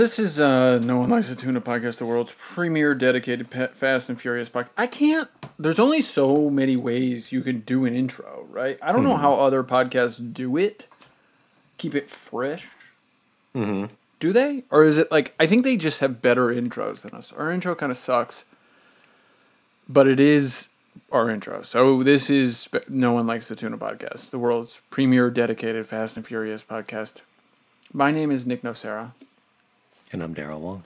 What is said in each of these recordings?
This is uh, No One Likes a Tuna podcast, the world's premier dedicated pet, Fast and Furious podcast. I can't. There's only so many ways you can do an intro, right? I don't know how other podcasts do it. Keep it fresh. Mm-hmm. Do they, or is it like I think they just have better intros than us? Our intro kind of sucks, but it is our intro. So this is No One Likes the Tuna podcast, the world's premier dedicated Fast and Furious podcast. My name is Nick Nocera. And I'm Daryl Wong.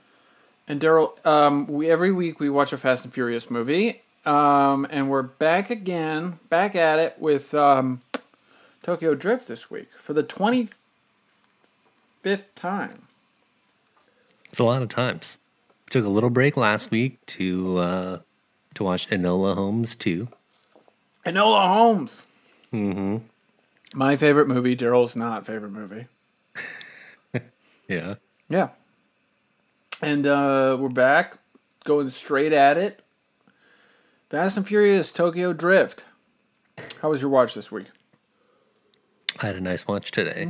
And Daryl, um, we every week we watch a Fast and Furious movie, um, and we're back again, back at it with um, Tokyo Drift this week for the twenty fifth time. It's a lot of times. We took a little break last week to uh, to watch Enola Holmes 2. Enola Holmes. Mm-hmm. My favorite movie. Daryl's not favorite movie. Yeah. Yeah. And uh, we're back, going straight at it. Fast and Furious Tokyo Drift. How was your watch this week? I had a nice watch today.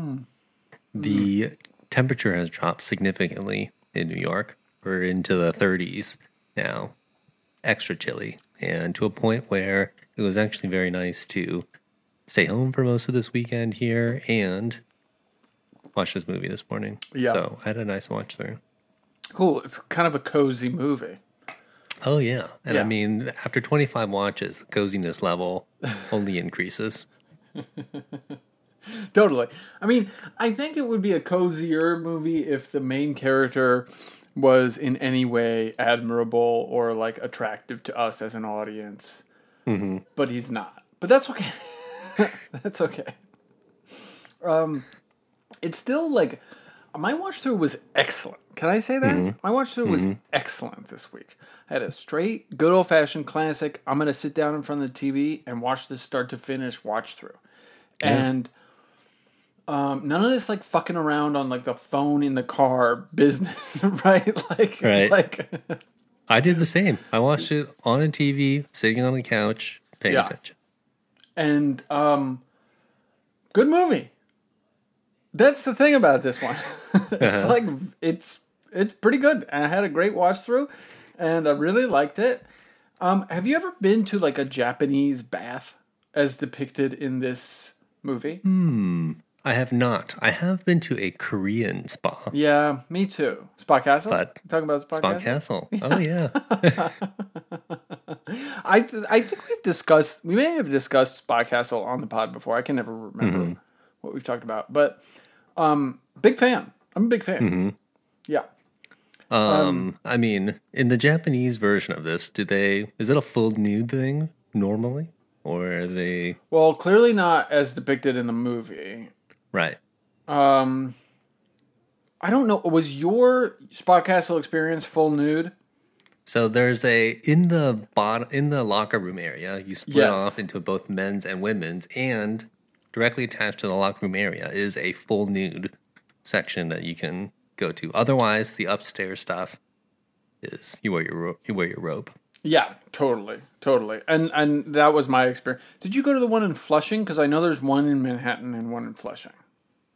The temperature has dropped significantly in New York. We're into the 30s now, extra chilly, and to a point where it was actually very nice to stay home for most of this weekend here and watch this movie this morning. Yeah. So I had a nice watch through. Cool. It's kind of a cozy movie. Oh yeah, and Yeah. I mean, after 25 watches, the coziness level only increases. Totally. I mean, I think it would be a cozier movie if the main character was in any way admirable or like attractive to us as an audience. Mm-hmm. But he's not. But that's okay. that's okay. Um, it's still like my watch through was excellent. Can I say that? My watch through was excellent this week. I had a straight, good old fashioned classic. I'm gonna sit down in front of the TV and watch this start to finish watch through, and um, none of this like fucking around on like the phone in the car business, right? Like, Right. like, I did the same. I watched it on a TV, sitting on the couch, paying Yeah. attention. and um, good movie. That's the thing about this one. it's like it's it's pretty good, and I had a great watch through, and I really liked it. Um, have you ever been to like a Japanese bath as depicted in this movie? Hmm. I have not. I have been to a Korean spa, Yeah, me too. Spa Castle. But- talking about Spa, spa Castle? castle. Oh yeah, I th- I think we've discussed. We may have discussed Spa Castle on the pod before. I can never remember Mm-hmm. what we've talked about, but um, big fan. I'm a big fan. Mm-hmm. Yeah. Um, I mean, in the Japanese version of this, do they? Is it a full nude thing normally, or are they Well, clearly not as depicted in the movie. right? Um, I don't know. Was your Spa Castle experience full nude? So there's a in the bottom in the locker room area. You split Yes. off into both men's and women's, and directly attached to the locker room area is a full nude section that you can go to. Otherwise, the upstairs stuff is you wear your ro- you wear your robe. Yeah, totally, totally. And and that was my experience. Did you go to the one in Flushing? Because I know there's one in Manhattan and one in Flushing.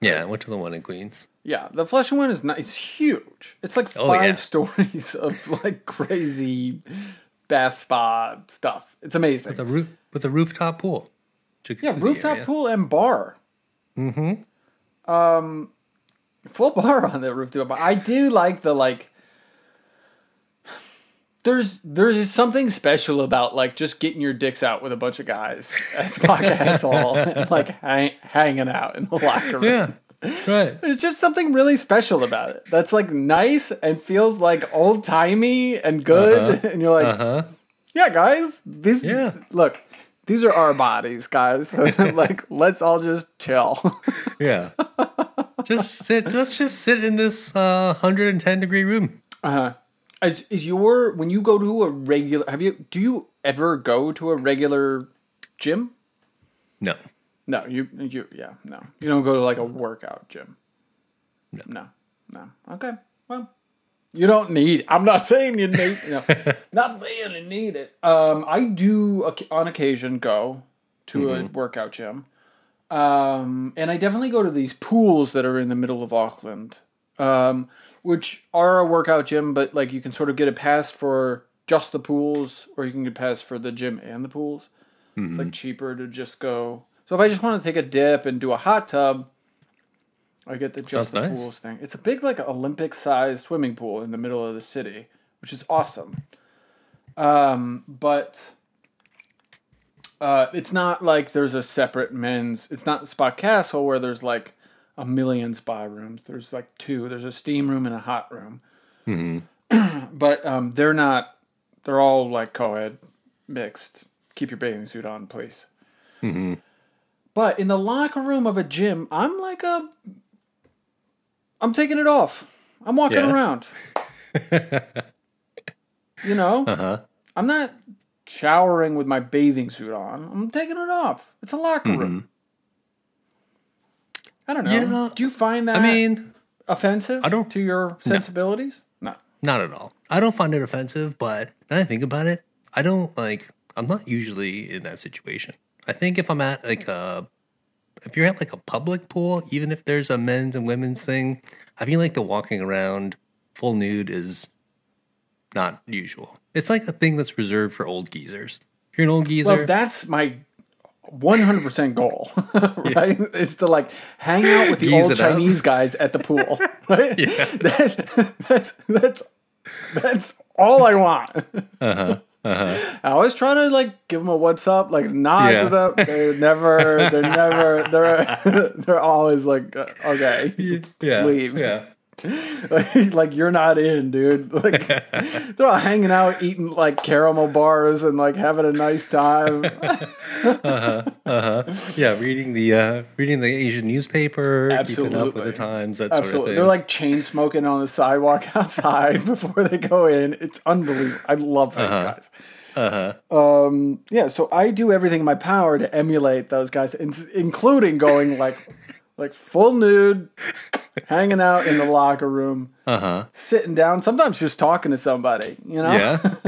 Yeah, I went to the one in Queens. Yeah, the Flushing one is nice. It's huge. It's like Oh, five yeah. stories of like crazy bath spa stuff. It's amazing. With The roof with the rooftop pool. yeah, rooftop area. pool and bar. Mm-hmm. Um, full bar on the rooftop. I do like the like. There's there's something special about like just getting your dicks out with a bunch of guys at Castle and like hang, hanging out in the locker room. Yeah, right. There's just something really special about it. That's like nice and feels like old timey and good. And you're like, Uh huh. yeah, guys, these Yeah. look, these are our bodies, guys. like, let's all just chill. Yeah. just sit. Let's just sit in this uh, 110 degree room. Uh-huh. Is, is your when you go to a regular? Have you do you ever go to a regular gym? No. No, you you yeah no. You don't go to like a workout gym. No, no, no. Okay, well, you don't need. I'm not saying you need. Know, not saying you need it. Um, I do on occasion go to a workout gym, um, and I definitely go to these pools that are in the middle of Auckland. um, which are a workout gym, but like you can sort of get a pass for just the pools, or you can get a pass for the gym and the pools. It's like cheaper to just go. So if I just want to take a dip and do a hot tub, I get the just Sounds the nice. pools thing. It's a big like Olympic sized swimming pool in the middle of the city, which is awesome. Um, but uh, it's not like there's a separate men's. It's not Spa Castle where there's like a million spa rooms. There's like two. There's a steam room and a hot room. but um, they're not. They're all like co-ed, mixed. Keep your bathing suit on, please. But in the locker room of a gym, I'm like a. I'm taking it off. I'm walking Yeah. around. you know, Uh huh. I'm not showering with my bathing suit on. I'm taking it off. It's a locker room. Mm-hmm. I don't know. Yeah. Do you find that I mean, offensive I don't- to your sensibilities? No. not at all. I don't find it offensive, but now that I think about it, I don't like. I'm not usually in that situation. I think if I'm at like a, if you're at like a public pool, even if there's a men's and women's thing, I feel like the walking around full nude is not usual. It's like a thing that's reserved for old geezers. If you're an old geezer, Well, that's my 100% goal, right? Is to like hang out with the Geese old it up. Chinese guys at the pool, right? Yeah. That, that's that's that's all I want. uh-huh. I always try to like give them a what's up, like nod Yeah. to them. They're never, they're never, they're they're always like, uh, okay, yeah, Leave. yeah. like, like you're not in, dude. Like they're all hanging out, eating like caramel bars and like having a nice time. Yeah, reading the uh, reading the Asian newspaper, keeping up with the times, that sort of Absolutely, thing. they're like chain smoking on the sidewalk outside before they go in. It's unbelievable. I love those guys. uh-huh. Um, yeah, so I do everything in my power to emulate those guys, including going like, like full nude, hanging out in the locker room, Uh-huh. sitting down, sometimes just talking to somebody. You know, Yeah.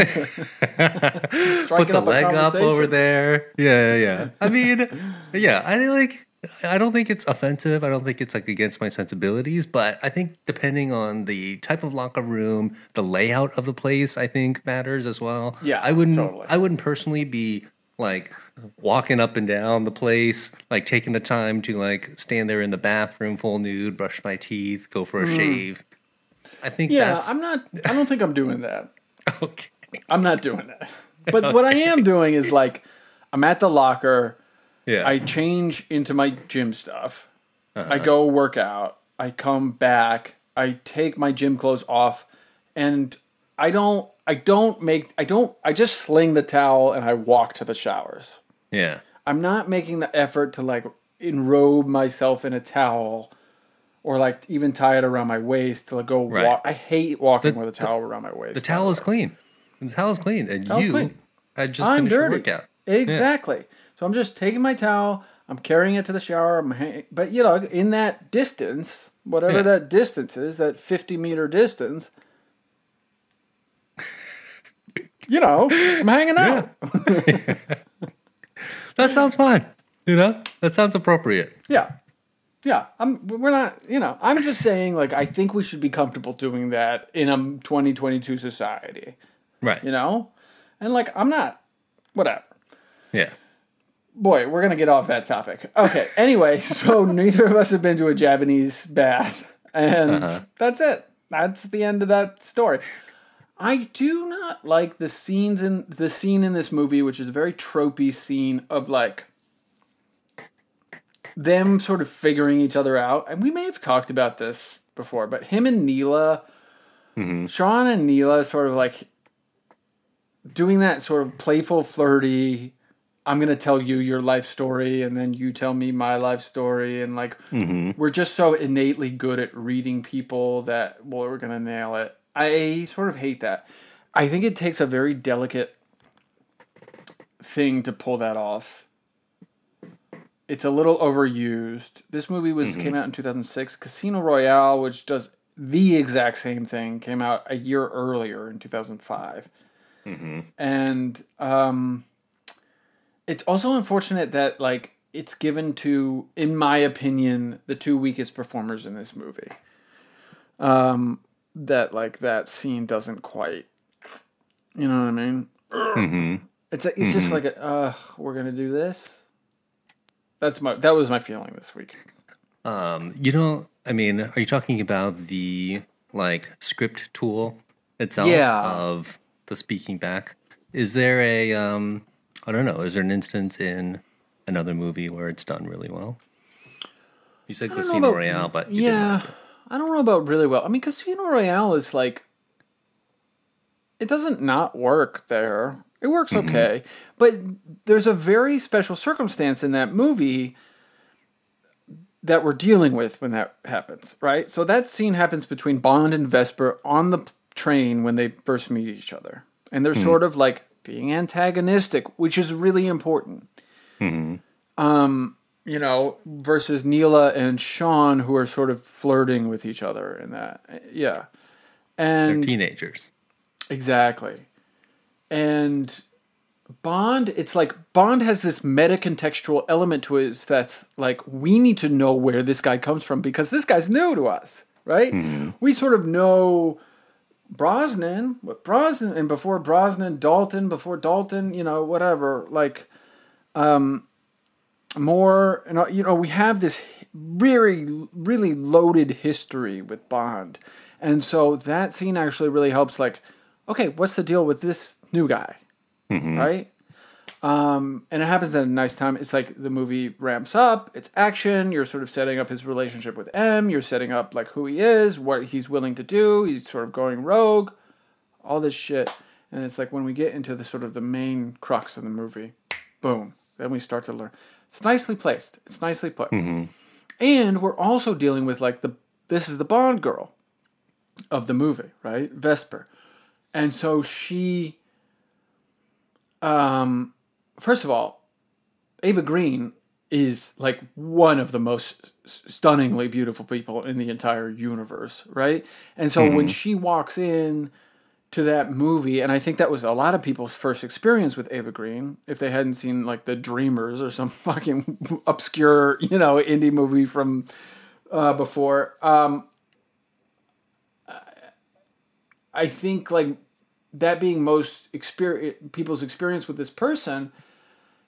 Put the up leg up over there. Yeah, yeah, yeah. I mean, yeah, I like I don't think it's offensive. I don't think it's like against my sensibilities, but I think depending on the type of locker room, the layout of the place, I think matters as well. Yeah, I wouldn't totally. I wouldn't personally be like walking up and down the place, like taking the time to like stand there in the bathroom full nude, brush my teeth, go for a shave. I think Mm. Yeah, that's I'm not. I don't think I'm doing that. okay. I'm not doing that. But what I am doing is like, I'm at the locker. Yeah. I change into my gym stuff. Uh-huh. I go work out. I come back. I take my gym clothes off, and I don't. I don't make. I don't. I just sling the towel and I walk to the showers. Yeah. I'm not making the effort to like enrobe myself in a towel. Or like even tie it around my waist to like go Right. walk. I hate walking The- with a towel around my waist. The towel is clean. The towel is clean, and Towel's you clean. had just I'm finished dirty. workout. Exactly. So I'm just taking my towel. I'm carrying it to the shower. I'm hang- but you know, in that distance, whatever Yeah. that distance is, that 50 meter distance, you know, I'm hanging out. That sounds fine. You know, that sounds appropriate. Yeah. Yeah. I'm we're not, you know, I'm just saying like I think we should be comfortable doing that in a 2022 society, Right. you know? And like I'm not whatever. Yeah. Boy, we're gonna get off that topic. Okay. Anyway, so neither of us have been to a Japanese bath, and Uh-huh. that's it. That's the end of that story. I do not like the scenes in the scene in this movie, which is a very tropey scene of like them sort of figuring each other out. And we may have talked about this before, but him and Neela, mm-hmm. Sean and Neela, sort of like doing that sort of playful, flirty. I'm gonna tell you your life story, and then you tell me my life story, and like mm-hmm. we're just so innately good at reading people that well, we're gonna nail it. I sort of hate that. I think it takes a very delicate thing to pull that off. It's a little overused. This movie was came out in 2006. Casino Royale, which does the exact same thing, came out a year earlier in 2005. And um, it's also unfortunate that like it's given to, in my opinion, the two weakest performers in this movie. um, that like that scene doesn't quite. You know what I mean? hmm It's it's just like a, uh, we're gonna do this. That's my that was my feeling this week. Um, you know, I mean, are you talking about the like script tool itself Yeah. of the speaking back? Is there a um I don't know, is there an instance in another movie where it's done really well? You said Casino about- Royale, but you didn't yeah, like. I don't know about really well. I mean, Casino Royale is like, it doesn't not work there. It works Mm-hmm. okay, but there's a very special circumstance in that movie that we're dealing with when that happens, right? So that scene happens between Bond and Vesper on the train when they first meet each other, and they're sort of like being antagonistic, which is really important. Um, you know, versus Neela and Sean, who are sort of flirting with each other in that, yeah, And They're teenagers. Exactly. And Bond, it's like Bond has this meta contextual element to it that's like we need to know where this guy comes from because this guy's new to us, right? We sort of know Brosnan, what Brosnan, and before Brosnan, Dalton, before Dalton, you know, whatever, like, um, more, you know, you know, we have this really, really loaded history with Bond, and so that scene actually really helps. Like, okay, what's the deal with this new guy, right? Um, and it happens at a nice time. It's like the movie ramps up. It's action. You're sort of setting up his relationship with M. You're setting up like who he is, what he's willing to do. He's sort of going rogue, all this shit. And it's like when we get into the sort of the main crux of the movie, boom. Then we start to learn. It's nicely placed. It's nicely put. And we're also dealing with like the this is the Bond girl of the movie, right? Vesper. And so she um first of all, Eva Green is like one of the most stunningly beautiful people in the entire universe, right? And so when she walks in to that movie, and I think that was a lot of people's first experience with Eva Green, if they hadn't seen like The Dreamers or some fucking obscure, you know, indie movie from uh, before. Um, I think like that being most experience people's experience with this person,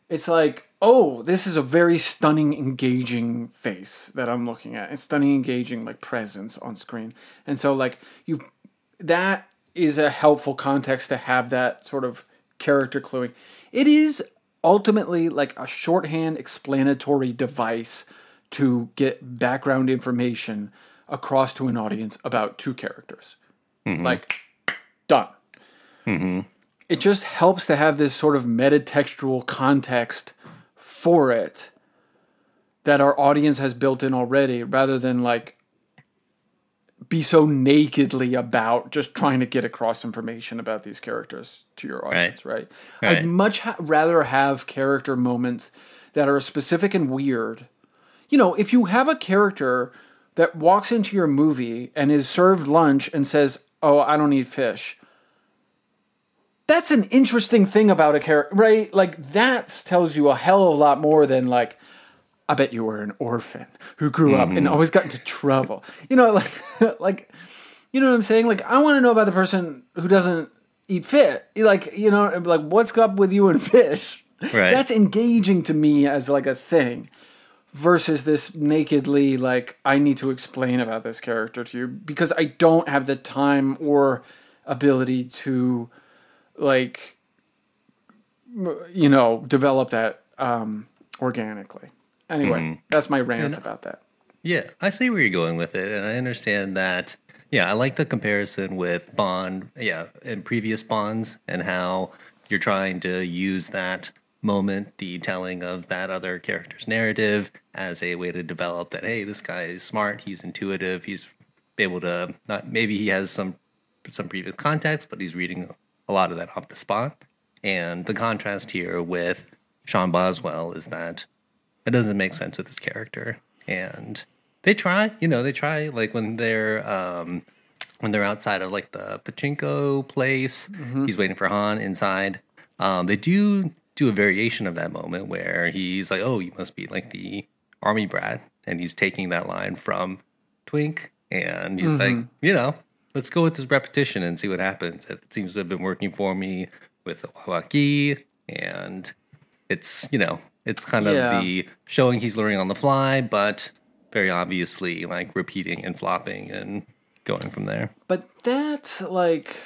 it's like, oh, this is a very stunning, engaging face that I'm looking at. It's stunning, engaging like presence on screen, and so like you, that is a helpful context to have that sort of character cluing. It is ultimately like a shorthand explanatory device to get background information across to an audience about two characters. Mm-hmm. Like, done. Mm-hmm. It just helps to have this sort of metatextual context for it that our audience has built in already rather than like be so nakedly about just trying to get across information about these characters to your audience, right? Right. I'd much ha- rather have character moments that are specific and weird. You know, if you have a character that walks into your movie and is served lunch and says, "Oh, I don't eat fish." That's an interesting thing about a character, right? Like that tells you a hell of a lot more than like I bet you were an orphan who grew up and always got into trouble. You know, like, like, you know what I'm saying? Like, I want to know about the person who doesn't eat fish. Like, you know, like, what's up with you and fish? Right. That's engaging to me as like a thing versus this nakedly, like, I need to explain about this character to you because I don't have the time or ability to, like, you know, develop that um, organically. Anyway, mm-hmm. that's my rant about that. Yeah, I see where you're going with it, and I understand that. Yeah, I like the comparison with Bond, yeah, and previous Bonds, and how you're trying to use that moment, the telling of that other character's narrative, as a way to develop that. Hey, this guy is smart. He's intuitive. He's able to not maybe he has some some previous context, but he's reading a lot of that off the spot. And the contrast here with Sean Boswell is that it doesn't make sense with this character. And they try you know they try like when they're um when they're outside of like the pachinko place he's waiting for han inside. Um they do do a variation of that moment where he's like oh you must be like the army brat and he's taking that line from twink And he's like, you know, let's go with this repetition and see what happens. It seems to have been working for me with Wawaki, and it's, you know, it's kind of Yeah. the showing he's learning on the fly, but very obviously like repeating and flopping and going from there. But that like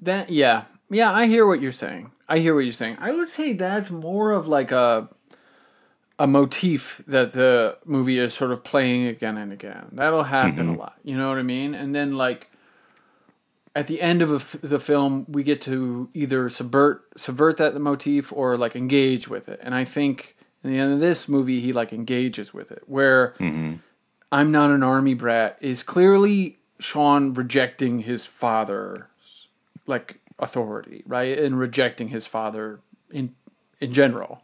that. Yeah, yeah. I hear what you're saying. I hear what you're saying. I would say that's more of like a a motif that the movie is sort of playing again and again. That'll happen a mm-hmm. lot. You know what I mean? And then like at the end of a f the film, we get to either subvert subvert that motif or like engage with it. And I think in the end of this movie, he like engages with it, where mm-hmm. I'm not an army brat is clearly Sean rejecting his father's like authority, right? And rejecting his father in in general.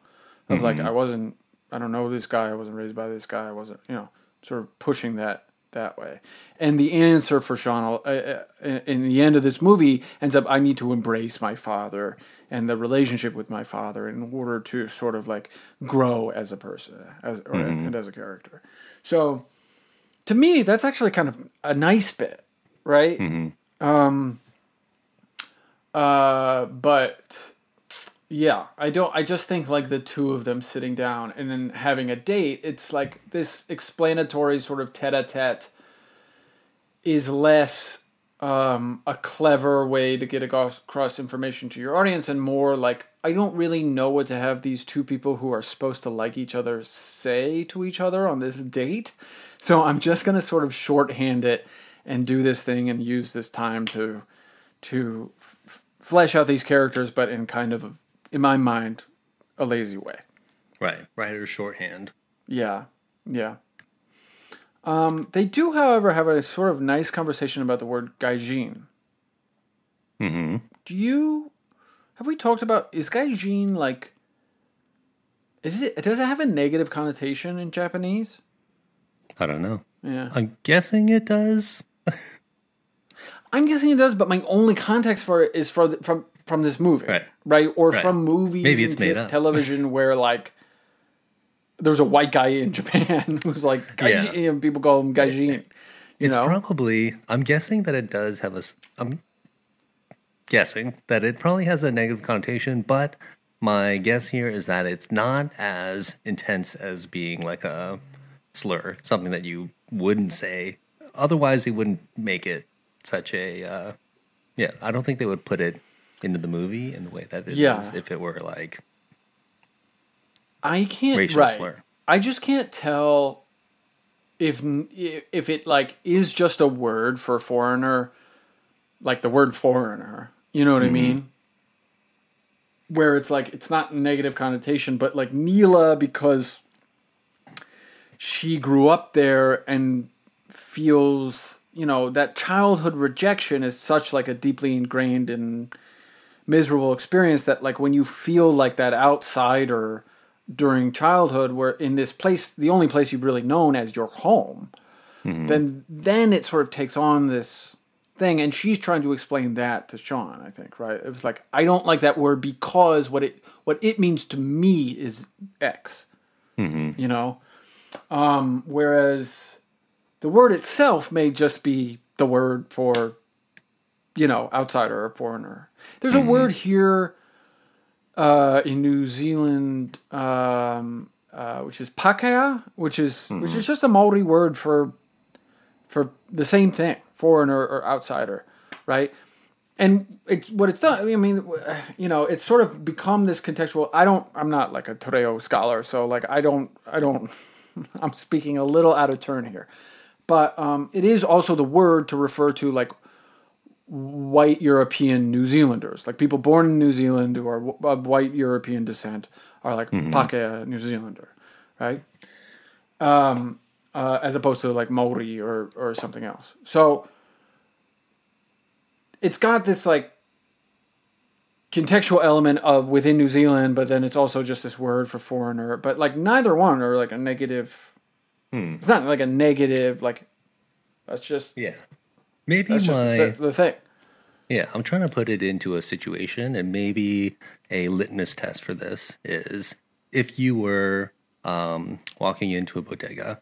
Of like mm-hmm. I wasn't I don't know this guy, I wasn't raised by this guy, I wasn't, you know, sort of pushing that that way. And the answer for Sean uh, uh, in the end of this movie ends up I need to embrace my father and the relationship with my father in order to sort of like grow as a person as or, and as a character. So to me, that's actually kind of a nice bit, right? Um, uh, but yeah, I don't. I just think like the two of them sitting down and then having a date. It's like this explanatory sort of tete-a-tete is less um, a clever way to get across, information to your audience and more like I don't really know what to have these two people who are supposed to like each other say to each other on this date. So I'm just gonna sort of shorthand it and do this thing and use this time to to f- flesh out these characters, but in kind of, in my mind, a lazy way. Right. Writer's shorthand. Yeah, yeah. Um, they do, however, have a sort of nice conversation about the word gaijin. Mm-hmm. Do you have we talked about is gaijin like? Is it does it have a negative connotation in Japanese? I don't know. Yeah, I'm guessing it does. I'm guessing it does, but my only context for it is for the, from from this movie, Right. Right, or Right. from movies, Maybe it's made te- up. television where like there's a white guy in Japan who's like Yeah. and people call him gaijin. You It's know, probably. I'm guessing that it does have a. I'm guessing that it probably has a negative connotation, but my guess here is that it's not as intense as being like a slur, something that you wouldn't say. Otherwise, they wouldn't make it such a. Uh, yeah, I don't think they would put it into the movie in the way that it is Yeah. if it were like I can't racial right. slur. I just can't tell if if it like is just a word for foreigner, like the word foreigner. You know what Mm-hmm. I mean? Where it's like it's not negative connotation, but like Neela because she grew up there and feels you know that childhood rejection is such like a deeply ingrained and miserable experience that like when you feel like that outsider during childhood where in this place the only place you've really known as your home then then it sort of takes on this thing. And she's trying to explain that to Sean I think right? It was like I don't like that word because what it what it means to me is X you know? Um whereas the word itself may just be the word for you know outsider or foreigner there's a word here uh, in New Zealand, um, uh, which is Pākehā, which is which is just a Maori word for for the same thing, foreigner or outsider, right? And it's what it's done. I mean, you know, it's sort of become this contextual. I don't. I'm not like a Te Reo scholar, so like I don't. I don't. I'm speaking a little out of turn here, but um, it is also the word to refer to like white European New Zealanders, like people born in New Zealand who are w- of white European descent, are like Pākehā New Zealander, right? Um, uh, as opposed to like Maori or or something else. So it's got this like contextual element of within New Zealand, but then it's also just this word for foreigner. But like neither one are like a negative. It's not like a negative. Like that's just yeah. Maybe that's my the, the thing. Yeah, I'm trying to put it into a situation, and maybe a litmus test for this is if you were um, walking into a bodega.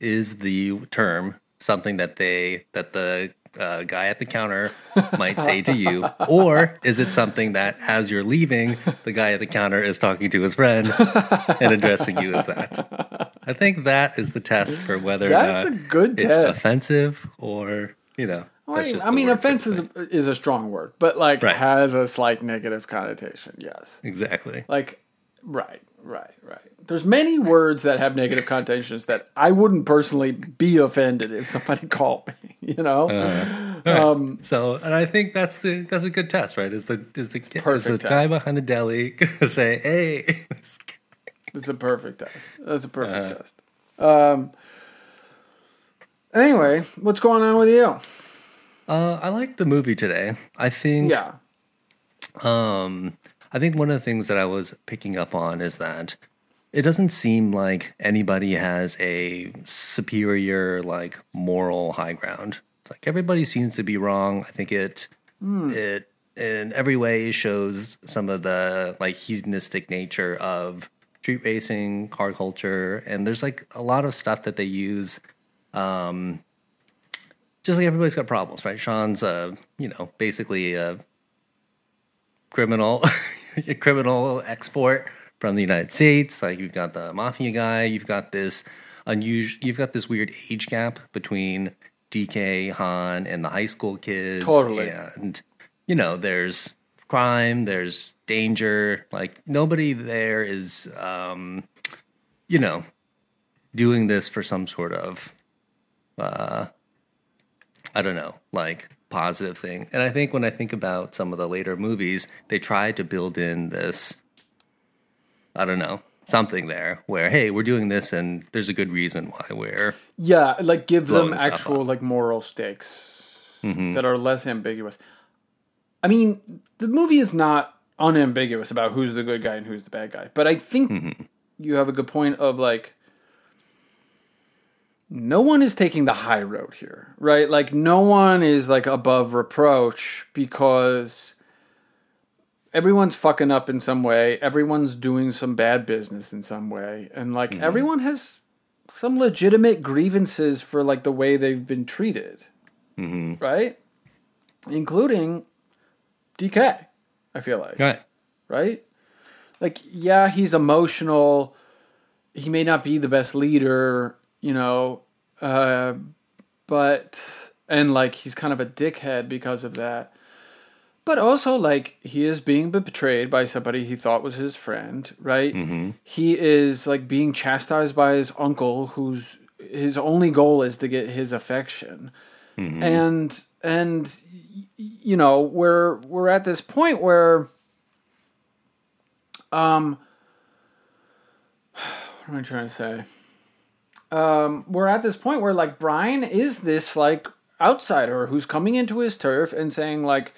Is the term something that they that the uh, guy at the counter might say to you, or is it something that as you're leaving, the guy at the counter is talking to his friend and addressing you as that? I think that is the test for whether That's or a not good it's test. offensive or you know. I, just I the mean, offense is, thing. is a strong word, but like Right. has a slight negative connotation. Yes. exactly. Like, right, right, right. There's many words that have negative connotations that I wouldn't personally be offended if somebody called me. You know, Uh-huh. So, and I think that's the that's a good test, right? Is the is the, is the guy behind the deli gonna say, "Hey, it's a perfect test. That's a perfect Uh-huh. test. Um. Anyway, what's going on with you? uh, I like the movie today. I think, Yeah. um, I think one of the things that I was picking up on is that it doesn't seem like anybody has a superior, like moral high ground. It's like everybody seems to be wrong. I think it it in every way shows some of the like hedonistic nature of street racing, car culture, and there's like a lot of stuff that they use. Um, just like everybody's got problems, right? Sean's, uh, you know, basically a criminal, a criminal export from the United States. Like you've got the mafia guy, you've got this unusual, you've got this weird age gap between DK, Han, and the high school kids. Totally. and you know, there's crime, there's danger. Like nobody there is, um, you know, doing this for some sort of uh, I don't know, like positive thing. And I think when I think about some of the later movies, they try to build in this, I don't know, something there where, hey, we're doing this and there's a good reason why we're. Yeah, like give them actual. Mm-hmm. like moral stakes that are less ambiguous. I mean, the movie is not unambiguous about who's the good guy and who's the bad guy, but I think Mm-hmm. you have a good point of like no one is taking the high road here, right? Like no one is like above reproach because everyone's fucking up in some way, everyone's doing some bad business in some way, and like Mm-hmm. everyone has some legitimate grievances for like the way they've been treated, Mm-hmm. right? Including DK. I feel like Right. right? Like, yeah, he's emotional. He may not be the best leader, you know, uh, but and like he's kind of a dickhead because of that. But also, like, he is being betrayed by somebody he thought was his friend, right? He is like being chastised by his uncle, whose his only goal is to get his affection, and and you know we're we're at this point where um what am I trying to say? Um, we're at this point where like Brian is this like outsider who's coming into his turf and saying like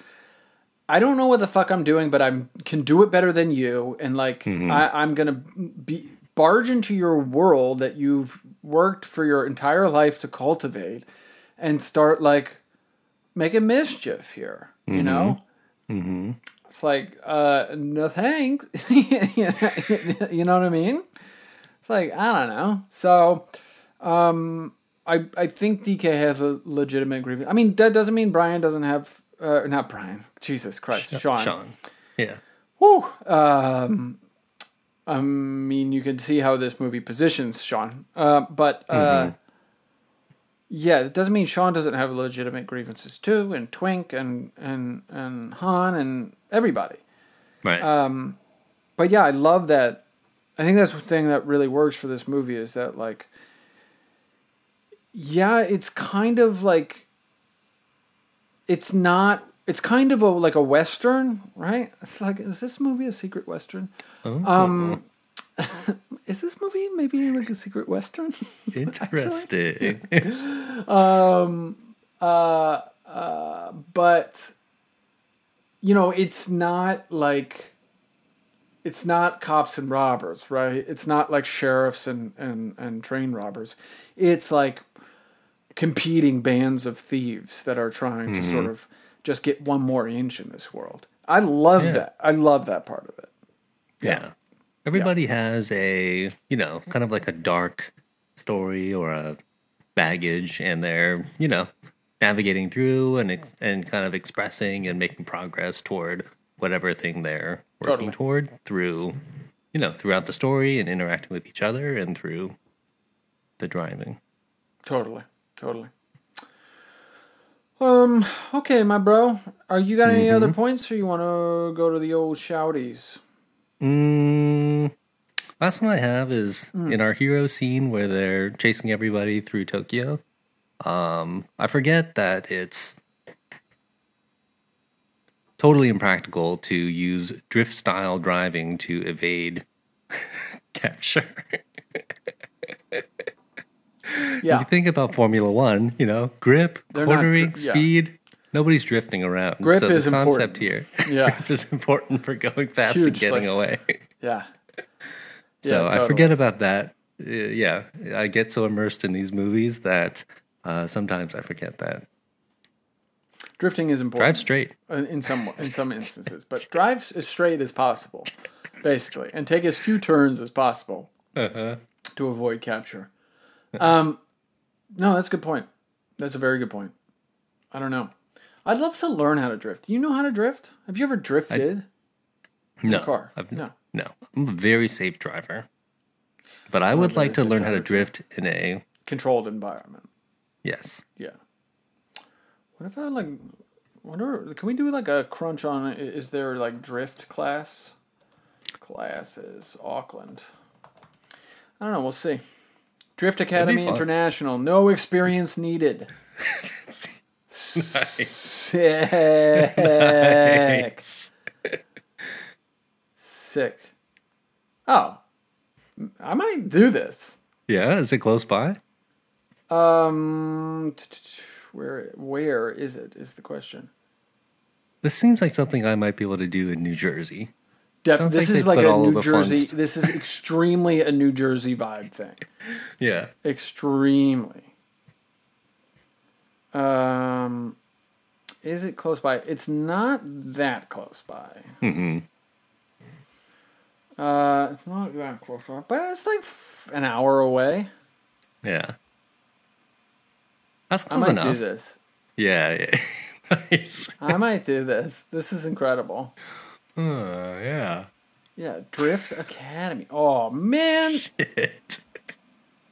I don't know what the fuck I'm doing, but I'm can do it better than you, and like I, I'm gonna be barge into your world that you've worked for your entire life to cultivate, and start like making mischief here. You know, Mm-hmm. it's like uh, no thanks. you know what I mean? It's like I don't know. So, um, I I think DK has a legitimate grievance. I mean, that doesn't mean Brian doesn't have. Uh, not Brian. Jesus Christ, Sean. Sean. Yeah. Whew. Um, I mean, you can see how this movie positions Sean. Uh, but uh, yeah, it doesn't mean Sean doesn't have legitimate grievances too, and Twink and and and Han and everybody. Right. Um, but yeah, I love that. I think that's the thing that really works for this movie is that like, yeah, it's kind of like, it's not. It's kind of a like a western, right? It's like, is this movie a secret western? Oh, Um, is this movie maybe like a secret western? interesting. um, uh, uh, but you know, it's not like it's not cops and robbers, right? It's not like sheriffs and and and train robbers. It's like competing bands of thieves that are trying to sort mm-hmm. of just get one more inch in this world. I love Yeah. that. I love that part of it. yeah. Everybody has a, you know, mm-hmm. kind of like a dark story or a baggage, and they're, you know, navigating through and ex- mm-hmm. and kind of expressing and making progress toward whatever thing they're working Totally. toward through, you know, throughout the story and interacting with each other and through the driving. Totally. Totally. Um. Okay, my bro. Are you got any other points, or you want to go to the old shouties? Mm, last one I have is Hmm. in our hero scene where they're chasing everybody through Tokyo. Um, I forget that it's totally impractical to use drift style driving to evade capture. Yeah. You think about Formula One, you know, grip, They're cornering, dri- yeah. speed. Nobody's drifting around. Grip so is the important. concept here, Yeah. grip is important for going fast and getting like- away. Yeah. So Yeah, I forget about that. Uh, yeah, I get so immersed in these movies that uh, sometimes I forget that. Drifting is important. Drive straight. in in some in some instances, but drive as straight as possible, basically, and take as few turns as possible Uh-huh. to avoid capture. Um, no, that's a good point. That's a very good point. I don't know. I'd love to learn how to drift. Do you know how to drift? Have you ever drifted? No, car. I've, No. no. I'm a very safe driver, but I would like to learn how to drift in a Controlled environment. yes. Yeah. What if I like? Wonder? Can we do like a crunch on? i- Is there like drift class? Classes Auckland. I don't know. We'll see. Drift Academy. International. No experience needed. Nice. Sick. Nice. Sick. Oh, I might do this. Yeah, is it close by? Um, where where is it? Is the question. This seems like something I might be able to do in New Jersey. Def- Sounds this like is they like put a all of New the fun Jersey. st- This is extremely a New Jersey vibe thing. Yeah. Extremely. Um, is it close by? It's not that close by. Mm-hmm. Uh, it's not that close by, but it's like f- an hour away. Yeah. That's I close might enough. do this. Yeah. yeah. nice. I might do this. This is incredible. Uh, yeah. Yeah, Drift Academy. Oh man. Shit.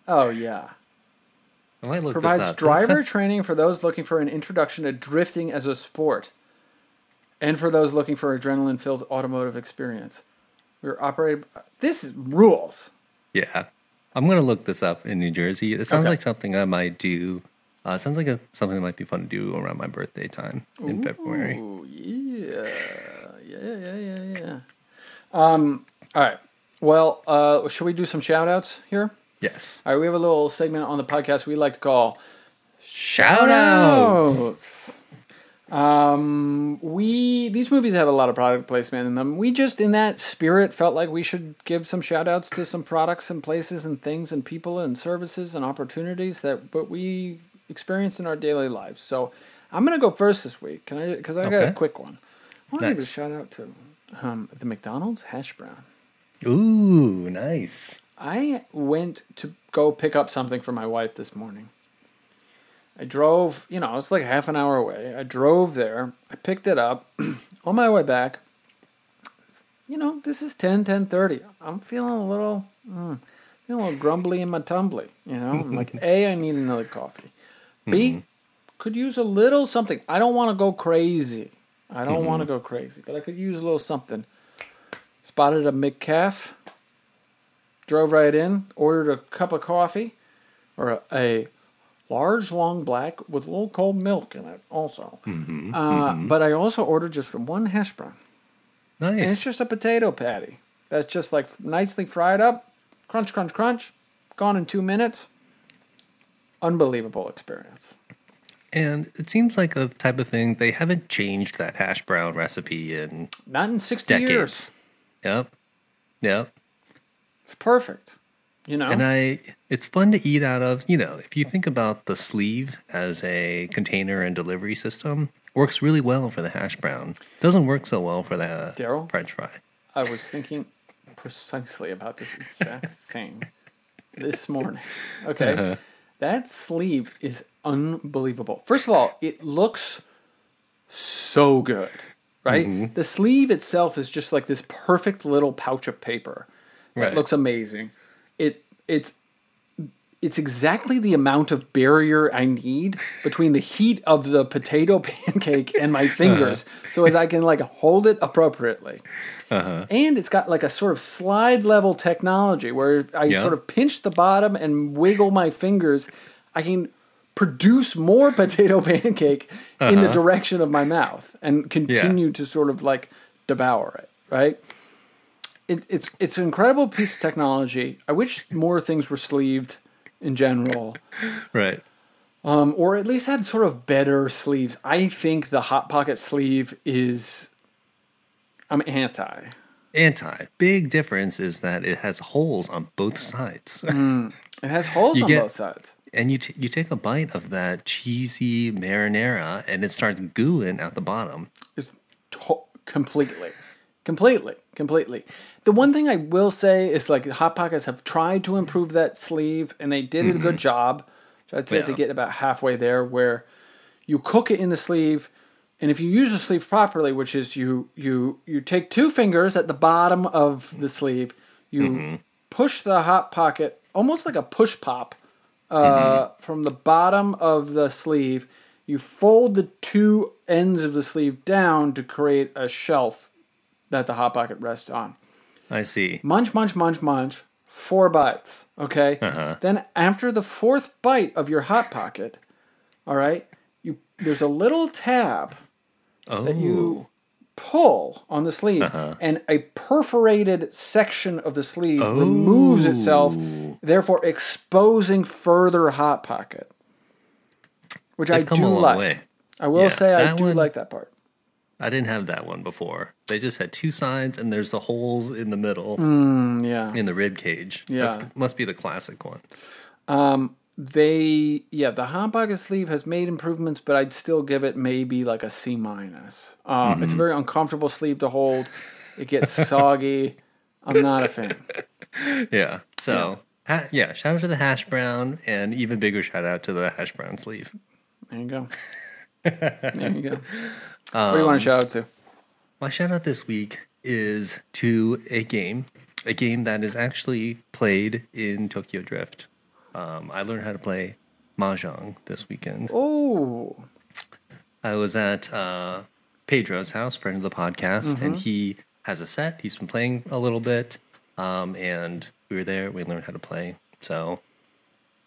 Oh yeah. I might look provides this up. driver training for those looking for an introduction to drifting as a sport and for those looking for adrenaline filled automotive experience. We're operated. This is rules. Yeah. I'm going to look this up in New Jersey. It sounds Okay. like something I might do. Uh, it sounds like a, something that might be fun to do around my birthday time in February. Ooh, yeah. Yeah, yeah, yeah, yeah. Um, all right. Well, uh, should we do some shout outs here? Yes. All right, we have a little segment on the podcast we like to call Shout. Outs. Um, we these movies have a lot of product placement in them. We just, in that spirit, felt like we should give some shout outs to some products and places and things and people and services and opportunities that but we experience in our daily lives. So I'm gonna go first this week. Can I? Because I got a quick one. I want to give a shout out to um, the McDonald's hash brown. Ooh, nice. I went to go pick up something for my wife this morning. I drove, you know, it's like half an hour away. I drove there. I picked it up. On my way back, you know, this is 10, 10.30. I'm feeling a little, mm, feeling a little grumbly in my tumbly, you know? I'm like, A, I need another coffee. B, could use a little something. I don't want to go crazy. I don't want to mm-hmm. go crazy, but I could use a little something. Spotted a McCafé drove right in, ordered a cup of coffee, or a, a large long black with a little cold milk in it, also. Mm-hmm, uh, mm-hmm. But I also ordered just one hash brown, and it's just a potato patty that's just like nicely fried up, crunch, crunch, crunch, gone in two minutes. Unbelievable experience. And it seems like a type of thing they haven't changed that hash brown recipe in Not in sixty decades. years. Yep. Yep. It's perfect. You know. And I, it's fun to eat out of. You know, if you think about the sleeve as a container and delivery system, works really well for the hash brown. Doesn't work so well for the Daryl? French fry. I was thinking precisely about this exact thing this morning. Okay. Uh-huh. That sleeve is unbelievable. First of all, it looks so good, right? Mm-hmm. The sleeve itself is just like this perfect little pouch of paper. It Right. looks amazing. It it's it's exactly the amount of barrier I need between the heat of the potato pancake and my uh-huh. fingers, so as I can like hold it appropriately. Uh-huh. And it's got like a sort of slide level technology where I Yeah. sort of pinch the bottom and wiggle my fingers. I can produce more potato pancake in the direction of my mouth and continue to sort of like devour it, right? It, it's it's an incredible piece of technology. I wish more things were sleeved in general, Right. um, or at least had sort of better sleeves. I think the hot pocket sleeve is. I'm anti. Anti. Big difference is that it has holes on both sides. It has holes You on get- both sides. And you t- you take a bite of that cheesy marinara and it starts gooing at the bottom. It's to- completely, completely, completely. The one thing I will say is like Hot Pockets have tried to improve that sleeve, and they did a good mm-hmm. job. So I'd say Yeah. they get about halfway there, where you cook it in the sleeve, and if you use the sleeve properly, which is you you you take two fingers at the bottom of the sleeve, you mm-hmm. push the hot pocket almost like a push pop uh, from the bottom of the sleeve. You fold the two ends of the sleeve down to create a shelf that the hot pocket rests on. I see. Munch, munch, munch, munch. Four bites. Okay. Then after the fourth bite of your hot pocket, all right, you there's a little tab Oh, that you pull on the sleeve, and a perforated section of the sleeve removes itself, therefore exposing further hot pocket. Which I they've come do like. way. I will Yeah, say I do one- like that part. I didn't have that one before. They just had two sides and there's the holes in the middle Mm, yeah. in the rib cage. Yeah. That's, must be the classic one. They yeah, the hot pocket sleeve has made improvements, but I'd still give it maybe like a C minus. Uh, It's a very uncomfortable sleeve to hold. It gets soggy. I'm not a fan. Yeah. So, ha- yeah, shout out to the hash brown and even bigger shout out to the hash brown sleeve. There you go. There you go. what do you want to shout out to? My shout out this week is to a game, a game that is actually played in Tokyo Drift. Um, I learned how to play Mahjong this weekend. Oh, I was at uh, Pedro's house, friend of the podcast, and he has a set. He's been playing a little bit, um, and we were there. We learned how to play. So,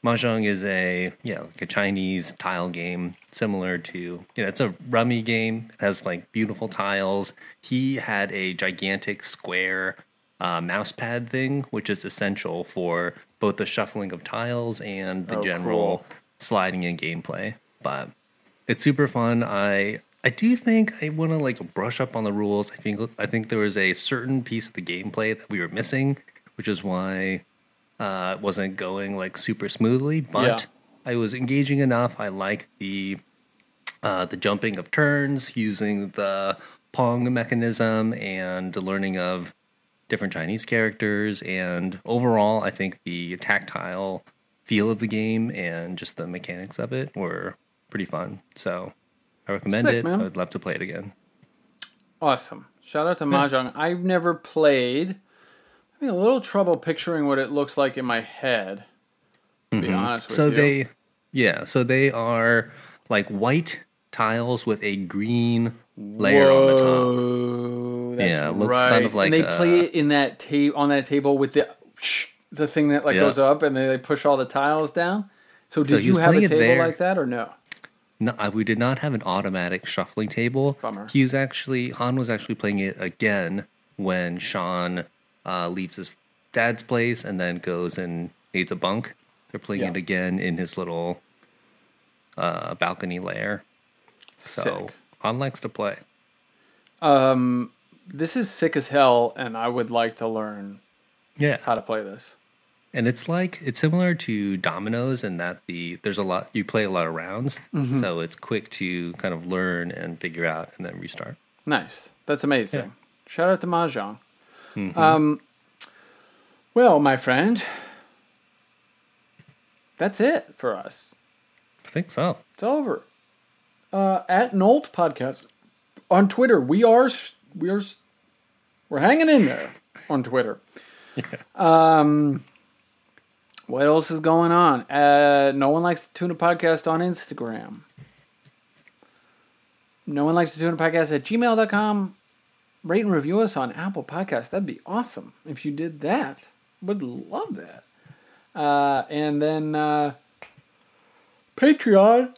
mahjong is a yeah like a Chinese tile game, similar to you know it's a rummy game. It has like beautiful tiles. He had a gigantic square uh, mouse pad thing, which is essential for both the shuffling of tiles and the Oh, general cool. sliding in gameplay. But it's super fun. I I do think I want to like brush up on the rules. I think I think there was a certain piece of the gameplay that we were missing, which is why uh, it wasn't going like super smoothly. But I was engaging enough. I like the uh, the jumping of turns, using the Pong mechanism, and the learning of different Chinese characters. And overall, I think the tactile feel of the game and just the mechanics of it were pretty fun. So I recommend Sick, it. man. I would love to play it again. awesome! Shout out to hmm. Mahjong. I've never played. Having a little trouble picturing what it looks like in my head. To be mm-hmm. honest with so you. they, yeah, so they are like white tiles with a green layer on the top. Whoa, that's Yeah, it looks right. kind of like and they a- play it in that tape on that table with the the thing that like Yeah. goes up and then they push all the tiles down. So did he you have a table there. like that or no? No, I- we did not have an automatic shuffling table. Bummer. He was actually Han was actually playing it again when Sean uh, leaves his dad's place and then goes and needs a bunk. They're playing Yeah. it again in his little uh, balcony lair. So Sick. Han likes to play. Um, this is sick as hell, and I would like to learn Yeah, how to play this. and it's like it's similar to dominoes in that the there's a lot you play a lot of rounds, Mm-hmm. so it's quick to kind of learn and figure out and then restart. Nice. That's amazing. Yeah. Shout out to Mahjong. Mm-hmm. Um, Well, my friend, that's it for us. I think so. It's over. Uh, at Nolt Podcast on Twitter. We are we are we're hanging in there on Twitter. Um, what else is going on? Uh, no one likes to tune a podcast on Instagram. No one likes to tune a podcast at gmail.com. Rate and review us on Apple Podcasts. That'd be awesome if you did that. Would love that. Uh, and then uh, Patreon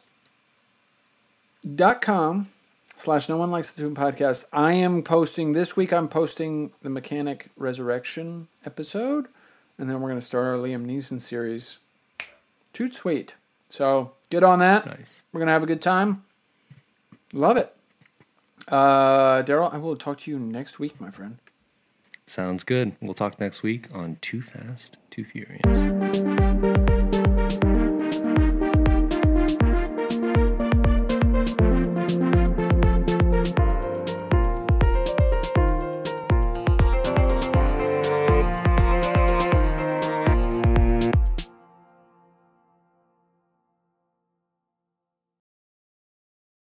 dot com slash no one likes the tune podcast. I am posting this week i'm posting the mechanic resurrection episode and then we're going to start our liam neeson series. Too sweet. So get on that. Nice. we're going to have a good time. Love it. Uh daryl i will talk to you next week my friend. Sounds good. We'll talk next week on Too Fast, Too Furious.